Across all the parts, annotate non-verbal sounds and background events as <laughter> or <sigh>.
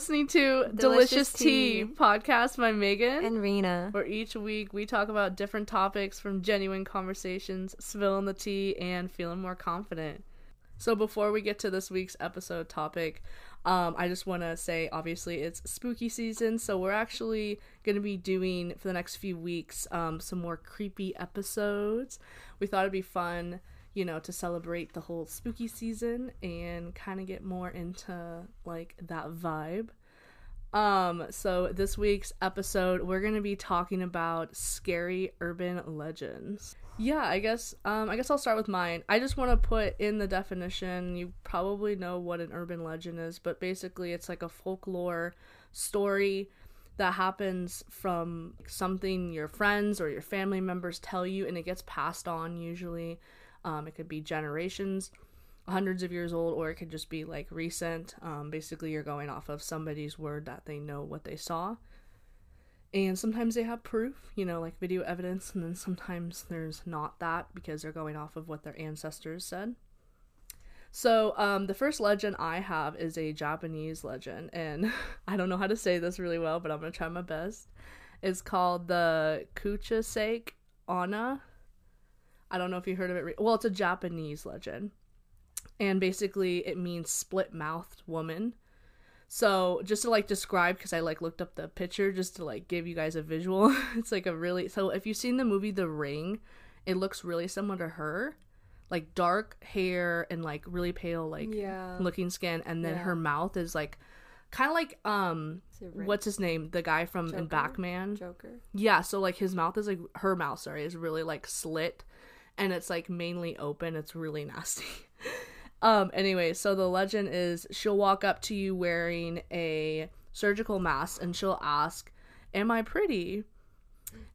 listening to Delicious, Delicious Tea. Tea. podcast by Megan. And Rena. where each week we talk about different topics from genuine conversations, spilling the tea, and feeling more confident. So before we get to this week's episode topic, um, I just want to say obviously it's spooky season, so we're actually going to be doing for the next few weeks um, some more creepy episodes. We thought it'd be fun, you know, to celebrate the whole spooky season and kind of get more into like that vibe. Um, so this week's episode, we're gonna be talking about scary urban legends. Yeah, I guess um I guess I'll start with mine. I just wanna put in the definition, you probably know what an urban legend is, but basically it's like a folklore story that happens from something your friends or your family members tell you and it gets passed on usually. Um, it could be generations hundreds of years old or it could just be like recent. Um, basically you're going off of somebody's word that they know what they saw. And sometimes they have proof you know like video evidence and then sometimes there's not that because they're going off of what their ancestors said. So um, the first legend i have is a japanese legend and <laughs> i don't know how to say this really well but i'm gonna try my best. It's called the kuchisake ana i don't know if you heard of it re- well it's a japanese legend and basically it means split-mouthed woman. So just to like describe, because I like looked up the picture just to like give you guys a visual. <laughs> it's like a really so if you've seen the movie The Ring, it looks really similar to her, like dark hair and like really pale like Yeah. looking skin, and then Yeah. her mouth is like kind of like um Is it Rick what's his name the guy from in Joker? Batman. Joker? Yeah, so like his mouth is like her mouth, sorry, is really like slit and it's like mainly open. It's really nasty. <laughs> um anyway, so the legend is she'll walk up to you wearing a surgical mask and she'll ask, "Am I pretty?"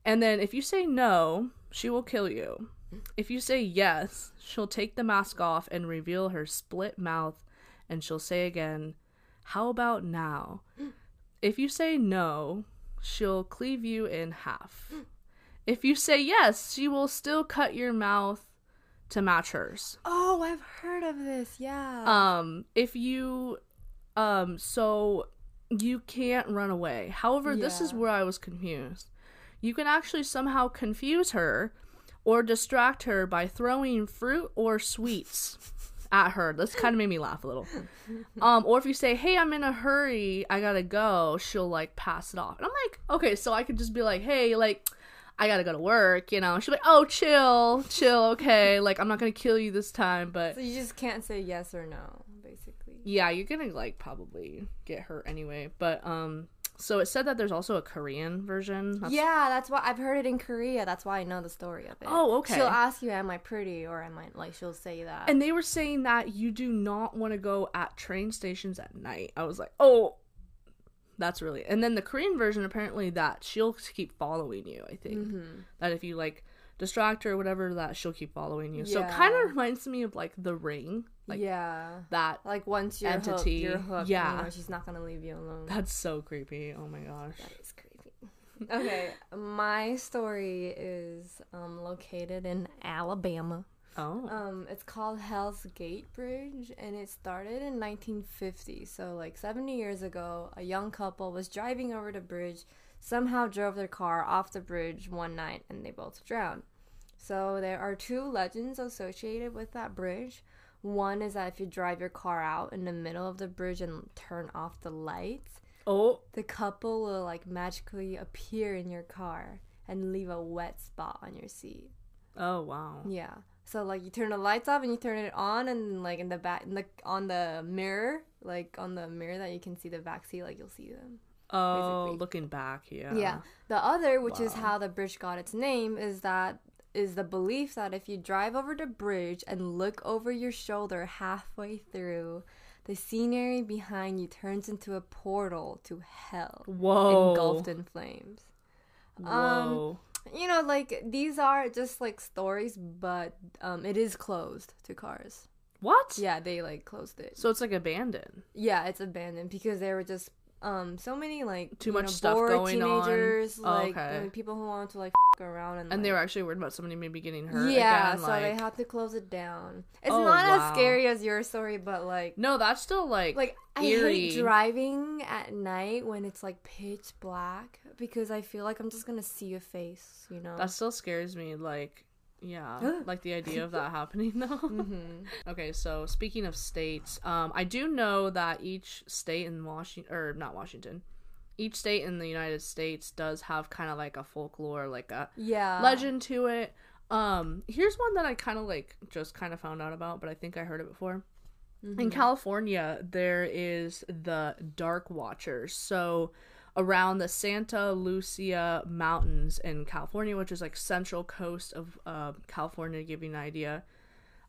And then if you say no, she will kill you. If you say yes, she'll take the mask off and reveal her split mouth and she'll say again, "How about now?" If you say no, she'll cleave you in half. If you say yes, she will still cut your mouth to match hers. Oh, I've heard of this. Yeah. Um, if you, um, so you can't run away. However, this is where I was confused. You can actually somehow confuse her or distract her by throwing fruit or sweets at her. This kind of made me laugh a little. <laughs> Um, or if you say, "Hey, I'm in a hurry, I gotta go," she'll like pass it off, and I'm like, okay, so I could just be like, "Hey, like." I gotta go to work, you know. She'll be like, "Oh, chill, chill, okay. Like, I'm not gonna kill you this time, but so you just can't say yes or no, basically. yeah, you're gonna like probably get hurt anyway. But um, so it said that there's also a Korean version. That's- yeah, that's why I've heard it in Korea. That's why I know the story of it. Oh, okay. She'll ask you, "Am I pretty?" or "Am I like?" She'll say that. And they were saying that you do not want to go at train stations at night. I was like, oh, that's really. And then the Korean version apparently that she'll keep following you. I think Mhm. that if you like distract her or whatever, that she'll keep following you. So it kind of reminds me of like The Ring, like yeah. that. Like once you're hooked, entity. you're hooked. Yeah. You know, she's not gonna leave you alone. That's so creepy. Oh my gosh. That is creepy. okay, my story is um, located in Alabama. Oh. Um, it's called Hell's Gate Bridge, and it started in 1950. So, like 70 years ago, a young couple was driving over the bridge, somehow drove their car off the bridge one night, and they both drowned. So, there are two legends associated with that bridge. One is that if you drive your car out in the middle of the bridge and turn off the lights, oh. the couple will like magically appear in your car and leave a wet spot on your seat. Oh wow. Yeah. So like you turn the lights off and you turn it on and like in the back in the on the mirror, like on the mirror that you can see the back seat, like you'll see them. Oh, basically. looking back, yeah. Yeah. The other, which is how the bridge got its name, is that is the belief that if you drive over the bridge and look over your shoulder halfway through, the scenery behind you turns into a portal to hell, Whoa. engulfed in flames. Um, Whoa. You know, like these are just like stories, but um, it is closed to cars. what? Yeah, they like closed it. So it's like abandoned. Yeah, it's abandoned because they were just um so many like Too much know, stuff going on. teenagers, Oh, like okay. uh, people who want to like f- around and And they were actually worried about somebody maybe getting hurt. yeah, again, so like, they had to close it down. It's Oh, not wow. as scary as your story, but like No, that's still like like I hate driving at night when it's like pitch black because I feel like I'm just gonna see a face, you know. that still scares me. Like, yeah, like the idea of that <laughs> happening though. hmm Okay, so speaking of states, um, I do know that each state in Washington, or not Washington, each state in the United States does have kind of like a folklore, like a Yeah. legend to it. Um, here's one that I kind of like just kind of found out about, but I think I heard it before. Mm-hmm. In California, there is the Dark Watchers. So around the Santa Lucia Mountains in California, which is like central coast of uh, California, to give you an idea.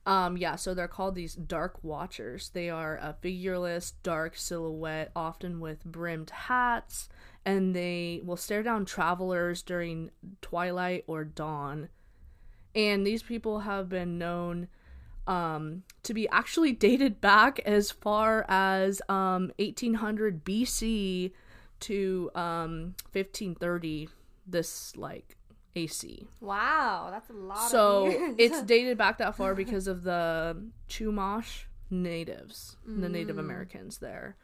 Um, yeah, so they're called these Dark Watchers. They are a figureless, dark silhouette, often with brimmed hats, and they will stare down travelers during twilight or dawn. And these people have been known um, to be actually dated back as far as um, 1800 BC to um, 1530. This like AC. Wow, that's a lot. So it's <laughs> dated back that far because of the Chumash natives, the Native Americans there.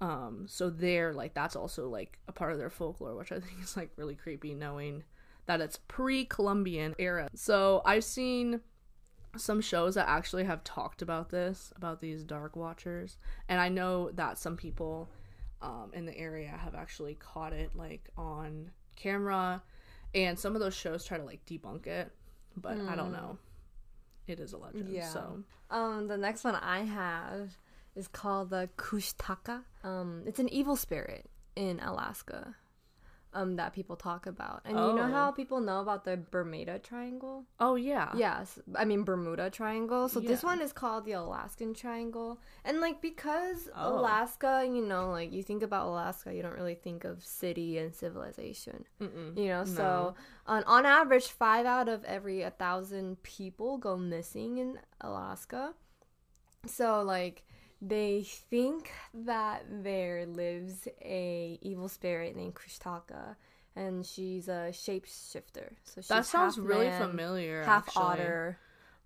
Um, so they're like that's also like a part of their folklore, which I think is like really creepy, knowing that it's pre-Columbian era. So I've seen some shows that actually have talked about this, about these dark watchers, and I know that some people um, in the area have actually caught it like on camera, and some of those shows try to like debunk it, but I don't know. It is a legend, Hmm. Yeah. so Um, the next one I have is called the Kushtaka. Um, it's an evil spirit in Alaska. Um, that people talk about, and you know Oh. how people know about the Bermuda Triangle? oh yeah, Yes, I mean Bermuda Triangle. So this one is called the Alaskan Triangle, and like because Oh. Alaska, you know, like you think about Alaska, you don't really think of city and civilization. Mm-mm. You know, No. so on on average, five out of every a thousand people go missing in Alaska. So like they think that there lives a evil spirit named Kushtaka, and she's a shapeshifter. So she's that sounds really man, familiar. half actually. otter.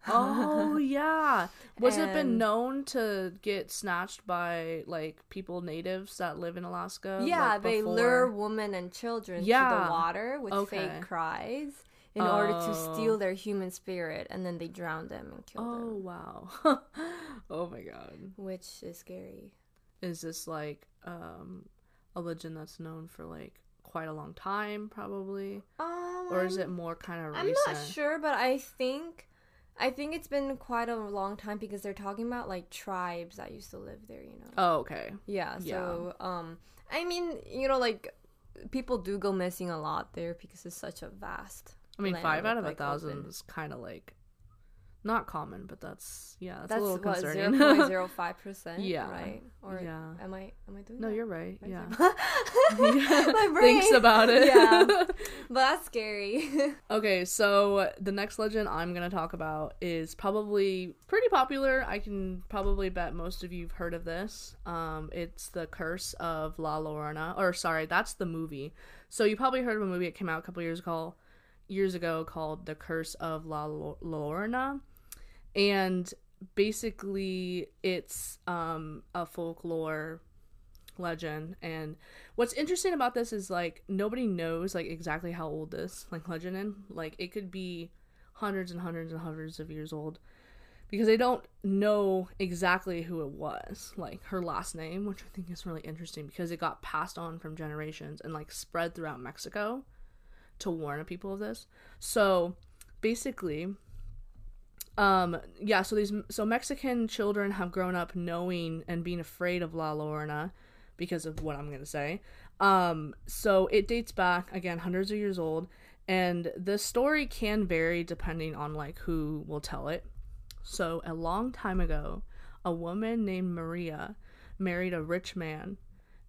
Oh <laughs> yeah. Was it been known to get snatched by like people natives that live in Alaska? Yeah, like, they lure women and children to the water with Okay. fake cries in order to Oh. steal their human spirit, and then they drown them and kill Oh them, Oh wow. <laughs> oh my god. which is scary. Is this like um a legend that's known for like quite a long time probably? Um, Or is it more kind of recent? I'm recent? not sure, but I think I think it's been quite a long time because they're talking about like tribes that used to live there. You know. Oh, okay. Yeah. Yeah. So um, I mean, you know, like people do go missing a lot there because it's such a vast. I mean, five out of a thousand open- is kind of like not common, but that's yeah, that's, That's a little what zero concerning. point <laughs> zero five percent. Yeah. Right. Or yeah. am I am I doing? No, that? you're right. Right? Yeah. <laughs> My <laughs> brain. Thinks about it. Yeah. But that's scary. okay, so the next legend I'm going to talk about is probably pretty popular. I can probably bet most of you've heard of this. Um, it's the Curse of La Llorona. Or, sorry, that's the movie. So you probably heard of a movie that came out a couple years ago, years ago called The Curse of La Lo- Llorona. And basically, it's um, a folklore legend. And what's interesting about this is like nobody knows like exactly how old this like legend is. Like it could be hundreds and hundreds and hundreds of years old because they don't know exactly who it was like her last name which i think is really interesting because it got passed on from generations and like spread throughout mexico to warn people of this. So basically um yeah so these so mexican children have grown up knowing and being afraid of la llorona because of what i'm to say. Um so it dates back again hundreds of years old and the story can vary depending on like who will tell it. So a long time ago a woman named maria married a rich man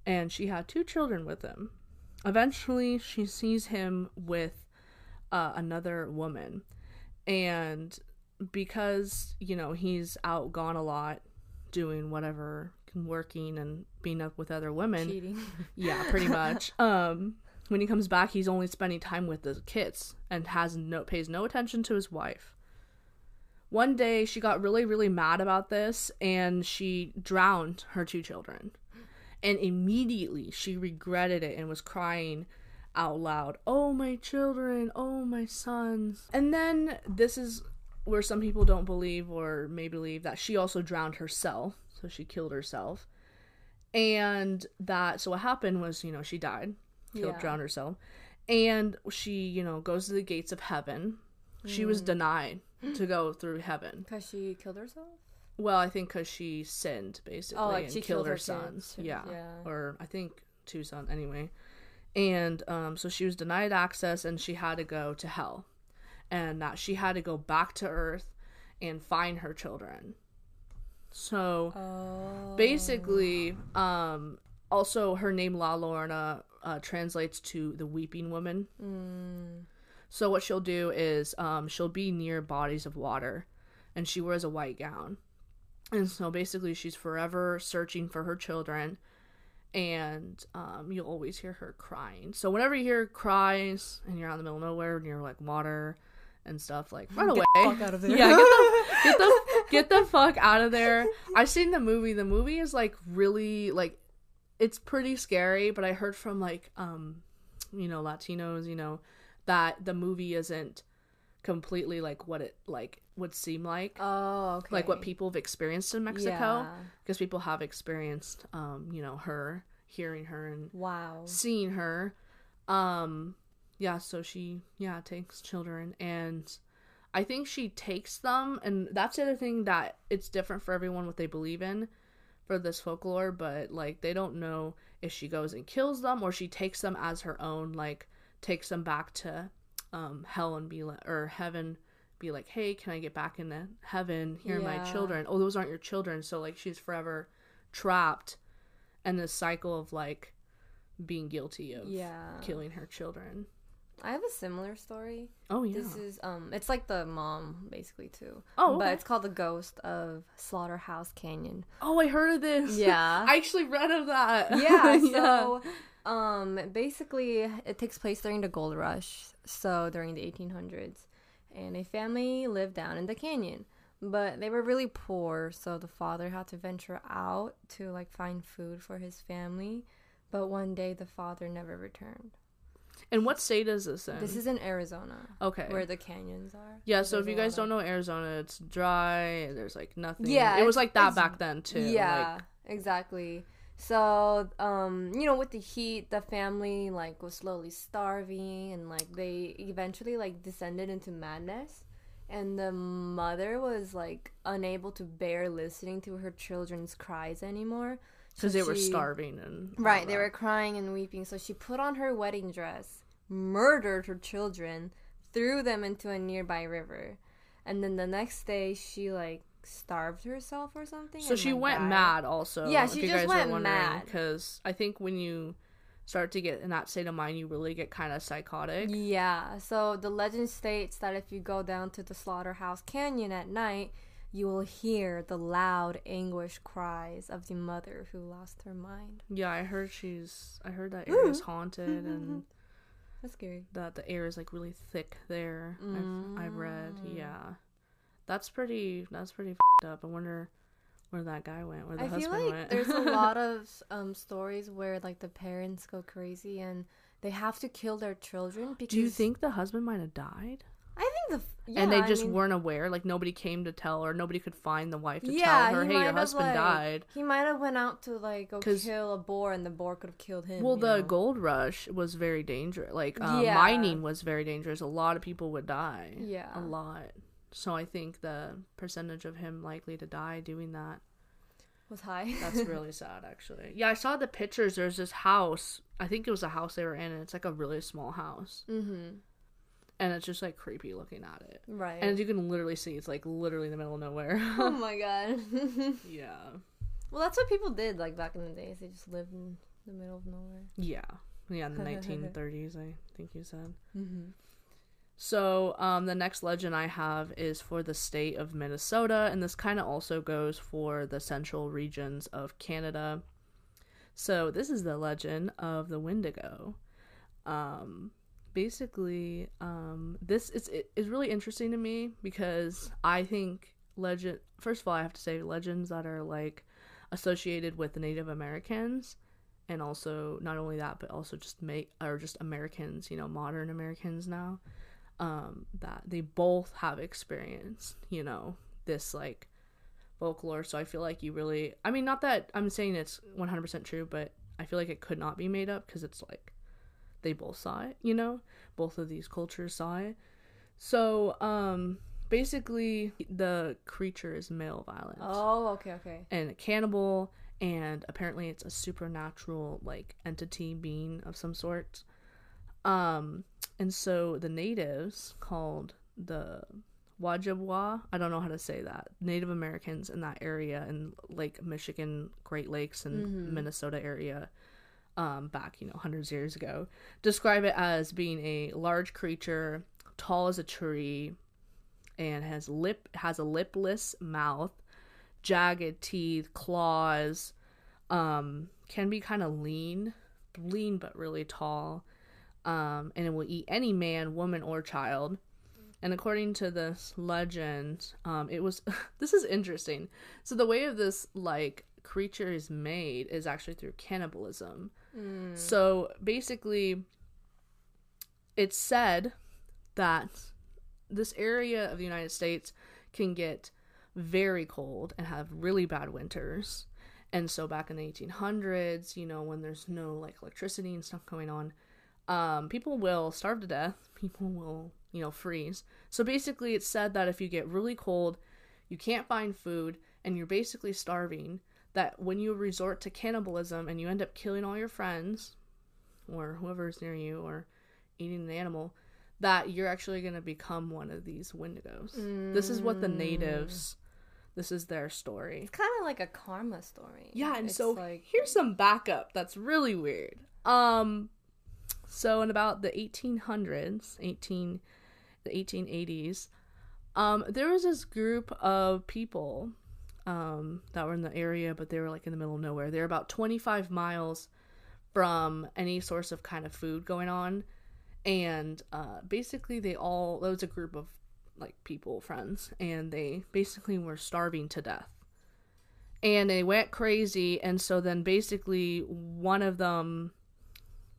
and she had two children with him eventually she sees him with uh, another woman and because you know he's out gone a lot doing whatever, working and being up with other women. Cheating. <laughs> Yeah, pretty much. <laughs> um, when he comes back, he's only spending time with the kids and has no pays no attention to his wife. One day, she got really, really mad about this, and she drowned her two children. And immediately, she regretted it and was crying out loud, "Oh my children! Oh my sons!" And then this is where some people don't believe or may believe that she also drowned herself, so she killed herself. And that so what happened was, you know, she died, killed, Yeah. drowned herself, and she, you know, goes to the gates of heaven. She was Mm. denied <gasps> to go through heaven. Because she killed herself? Well, I think because she sinned basically Oh, like and she killed, killed her, her sons. Yeah. Yeah. or I think two sons anyway. And um, so she was denied access, and she had to go to hell, and that she had to go back to Earth and find her children. So Oh. basically, um, also her name La Llorona uh, translates to the weeping woman. Mm. So what she'll do is um, she'll be near bodies of water, and she wears a white gown, and so basically she's forever searching for her children, and um, you'll always hear her crying. So whenever you hear cries and you're out in the middle of nowhere and you're like water and stuff, like run away. fuck out of there. Yeah, get the, get the <laughs> get the fuck out of there. I've seen the movie. The movie is like really like it's pretty scary, but I heard from like um you know Latinos, you know, that the movie isn't completely like what it like would seem like. Oh, okay. Like what people have experienced in Mexico, Yeah. because people have experienced, um, you know, her, hearing her, and Wow. seeing her um yeah so she yeah takes children and i think she takes them and that's the other thing that it's different for everyone what they believe in for this folklore but like they don't know if she goes and kills them or she takes them as her own like takes them back to um hell and be like or heaven be like hey can i get back into heaven here are my children oh those aren't your children so like she's forever trapped in this cycle of like being guilty of Yeah. killing her children. I have a similar story. Oh yeah. This is um it's like the mom basically too. Oh, But it's called The Ghost of Slaughterhouse Canyon. oh, I heard of this. <laughs> Yeah. I actually read of that. <laughs> yeah, <laughs> so um basically it takes place during the gold rush, so during the 1800s. And a family lived down in the canyon. But they were really poor, so the father had to venture out to like find food for his family. But one day the father never returned. And what state is this in? This is in Arizona, okay. where the canyons are. yeah, so if you guys don't know Arizona, it's dry. There's like nothing. Yeah, it was like that back then too. Yeah, Like, exactly. So, um, you know, with the heat, the family like was slowly starving, and like they eventually like descended into madness. And the mother was like unable to bear listening to her children's cries anymore. because So they were she- starving and right. they that. were crying and weeping. So she put on her wedding dress, murdered her children, threw them into a nearby river, and then the next day she like starved herself or something. So she went died. mad also. Yeah, if she you just guys went mad. Because I think when you start to get in that state of mind, you really get kind of psychotic. Yeah. So the legend states that if you go down to the Slaughterhouse Canyon at night, you will hear the loud anguish cries of the mother who lost her mind. Yeah, I heard she's. I heard that area is haunted <laughs> and That's scary. that the air is like really thick there. I've, I've read. Mm. Yeah, that's pretty. That's pretty fed up. I wonder where that guy went. Where the I feel husband like went. there's a <laughs> lot of um, stories where like the parents go crazy and they have to kill their children because Do you think the husband might have died? I think the f- yeah, and they I just mean, weren't aware. Like nobody came to tell, or nobody could find the wife to yeah, tell her, he "Hey, your husband like- died." He might have went out to like go kill a boar and the boar could have killed him. Well, the know? gold rush was very dangerous. Like um, Yeah. mining was very dangerous. A lot of people would die. Yeah. a lot. So I think the percentage of him likely to die doing that was high. <laughs> That's really <laughs> sad, actually. Yeah, I saw the pictures. There's this house. I think it was a house they were in, and it's like a really small house, mm-hmm. and it's just like creepy looking at it. Right. And you can literally see it's like literally in the middle of nowhere. <laughs> oh my god. yeah, well, that's what people did like back in the days. They just lived in the middle of nowhere. yeah, yeah. In the 1930s, I think you said. Mm-hmm. So, um, the next legend I have is for the state of Minnesota, and this kind of also goes for the central regions of Canada. So, this is the legend of the Wendigo. Um, basically, um, this is it is really interesting to me because I think legend. First of all, I have to say legends that are like associated with Native Americans, and also not only that, but also just make or just Americans. You know, modern Americans now um, that they both have experienced, you know, this like folklore. So I feel like you really, I mean, not that I'm saying it's 100% true, but I feel like it could not be made up because it's like they both saw it, you know, both of these cultures saw it. So, um, basically, the creature is male violence. Oh, okay, okay. And a cannibal, and apparently it's a supernatural, like, entity being of some sort. Um, and so the natives called the Wajabwa, I don't know how to say that, Native Americans in that area in Lake Michigan, Great Lakes, and mm-hmm. Minnesota area, um, back, you know, hundreds of years ago, describe it as being a large creature, tall as a tree, and has lip has a lipless mouth, jagged teeth, claws, um, can be kind of lean, lean but really tall um, and it will eat any man, woman, or child. And according to this legend, um, it was. <laughs> this is interesting. So the way of this like creature is made is actually through cannibalism. Mm. So basically, it's said that this area of the United States can get very cold and have really bad winters. And so back in the 1800s, you know, when there's no like electricity and stuff going on, um, people will starve to death. <laughs> People will, you know, freeze. So basically, it's said that if you get really cold, you can't find food, and you're basically starving, that when you resort to cannibalism and you end up killing all your friends, or whoever's near you, or eating an animal, that you're actually going to become one of these wendigos. Mm. This is what the natives. This is their story. It's kind of like a karma story. Yeah, and it's so like... here's some backup that's really weird. Um, so in about the 1800s, 18 the 1880s, um, there was this group of people um, that were in the area, but they were like in the middle of nowhere. They're about 25 miles from any source of kind of food going on, and uh, basically they all that was a group of like people, friends, and they basically were starving to death. And they went crazy, and so then basically one of them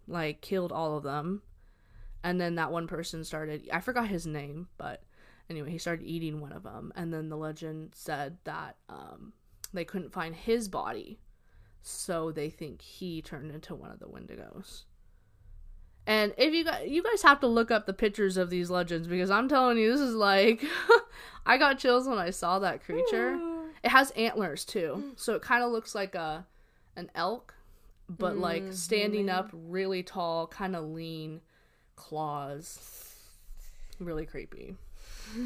like killed all of them. And then that one person started i forgot his name but anyway he started eating one of them. And then the legend said that um, they couldn't find his body. So they think he turned into one of the wendigos. And if you guys you guys have to look up the pictures of these legends because i'm telling you this is like <laughs> i got chills when i saw that creature. It has antlers too. So it kind of looks like a an elk but mm, like standing up really tall, kind of lean, claws. Really creepy. <laughs>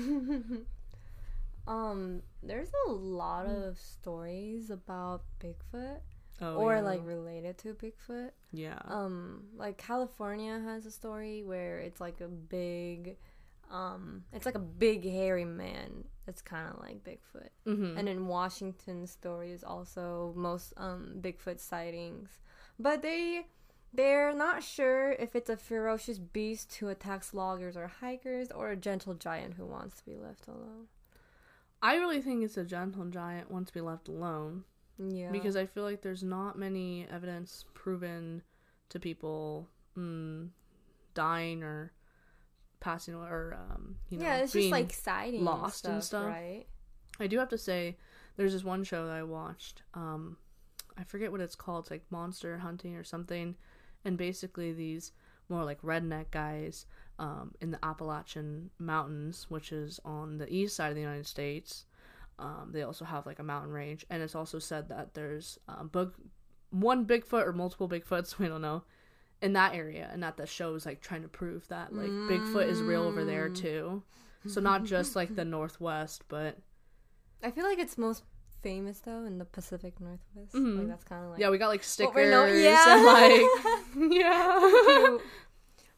um, there's a lot of stories about Bigfoot. Oh, or yeah. like related to Bigfoot. Yeah. Um, like California has a story where it's like a big, um, it's like a big hairy man that's kind of like Bigfoot. Mm-hmm. And in Washington, story is also most um Bigfoot sightings but they they're not sure if it's a ferocious beast who attacks loggers or hikers or a gentle giant who wants to be left alone. I really think it's a gentle giant wants to be left alone. Yeah. Because I feel like there's not many evidence proven to people mm, dying or passing or um you know yeah it's just like sighting lost and stuff, and stuff right i do have to say there's this one show that i watched um I forget what it's called. It's like monster hunting or something. And basically, these more like redneck guys um, in the Appalachian Mountains, which is on the east side of the United States. Um, they also have like a mountain range, and it's also said that there's um, bug, one Bigfoot or multiple Bigfoots, <laughs> we don't know, in that area, and that the show is like trying to prove that like mm. Bigfoot is real over there mm. too. So <laughs> not just like the Northwest, but I feel like it's most famous though in the Pacific Northwest. Mm-hmm. Like that's kind of like yeah, we got like stickers. yeah, and, like <laughs> yeah. <laughs>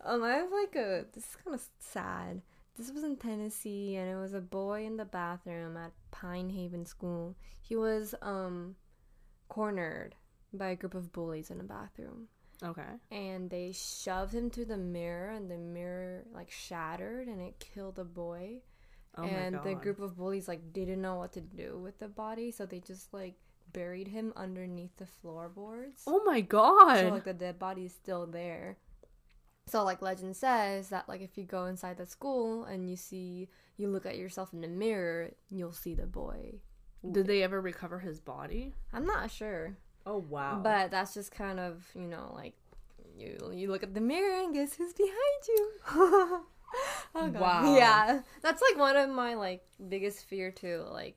Um, I have like a. This is kind of sad. This was in Tennessee, and it was a boy in the bathroom at Pine Haven School. He was um cornered by a group of bullies in a bathroom, Okay. and they shoved him to the mirror, and the mirror like shattered, and it killed the boy. Oh and the group of bullies like didn't know what to do with the body, so they just like buried him underneath the floorboards. Oh my god. So like the dead body is still there. So like legend says that like if you go inside the school and you see you look at yourself in the mirror, you'll see the boy. Did they ever recover his body? I'm not sure, Oh wow. but that's just kind of you know like you you look at the mirror and guess who's behind you. <laughs> <laughs> oh, Wow. Yeah, that's like one of my like biggest fear too, like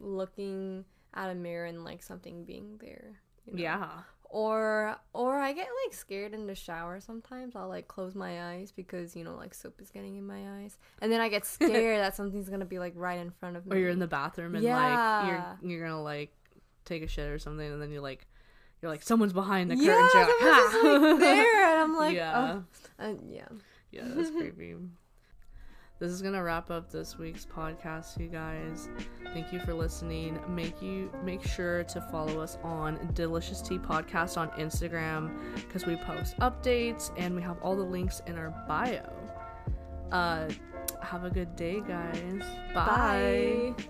looking at a mirror and like something being there. you know? yeah. Or or I get like scared in the shower sometimes. I'll like close my eyes because you know like soap is getting in my eyes. And then I get <laughs> scared that something's going to be like right in front of me. Or you're in the bathroom and Yeah. like you're you're gonna like take a shit or something and then you like you're like someone's behind the curtain. yeah, like, there and I'm like <laughs> yeah. oh. Uh, yeah. Yeah, that's <laughs> creepy. This is gonna wrap up this week's podcast, you guys. Thank you for listening. Make you make sure to follow us on Delicious Tea Podcast on Instagram because we post updates and we have all the links in our bio. Uh, have a good day, guys. Bye. Bye.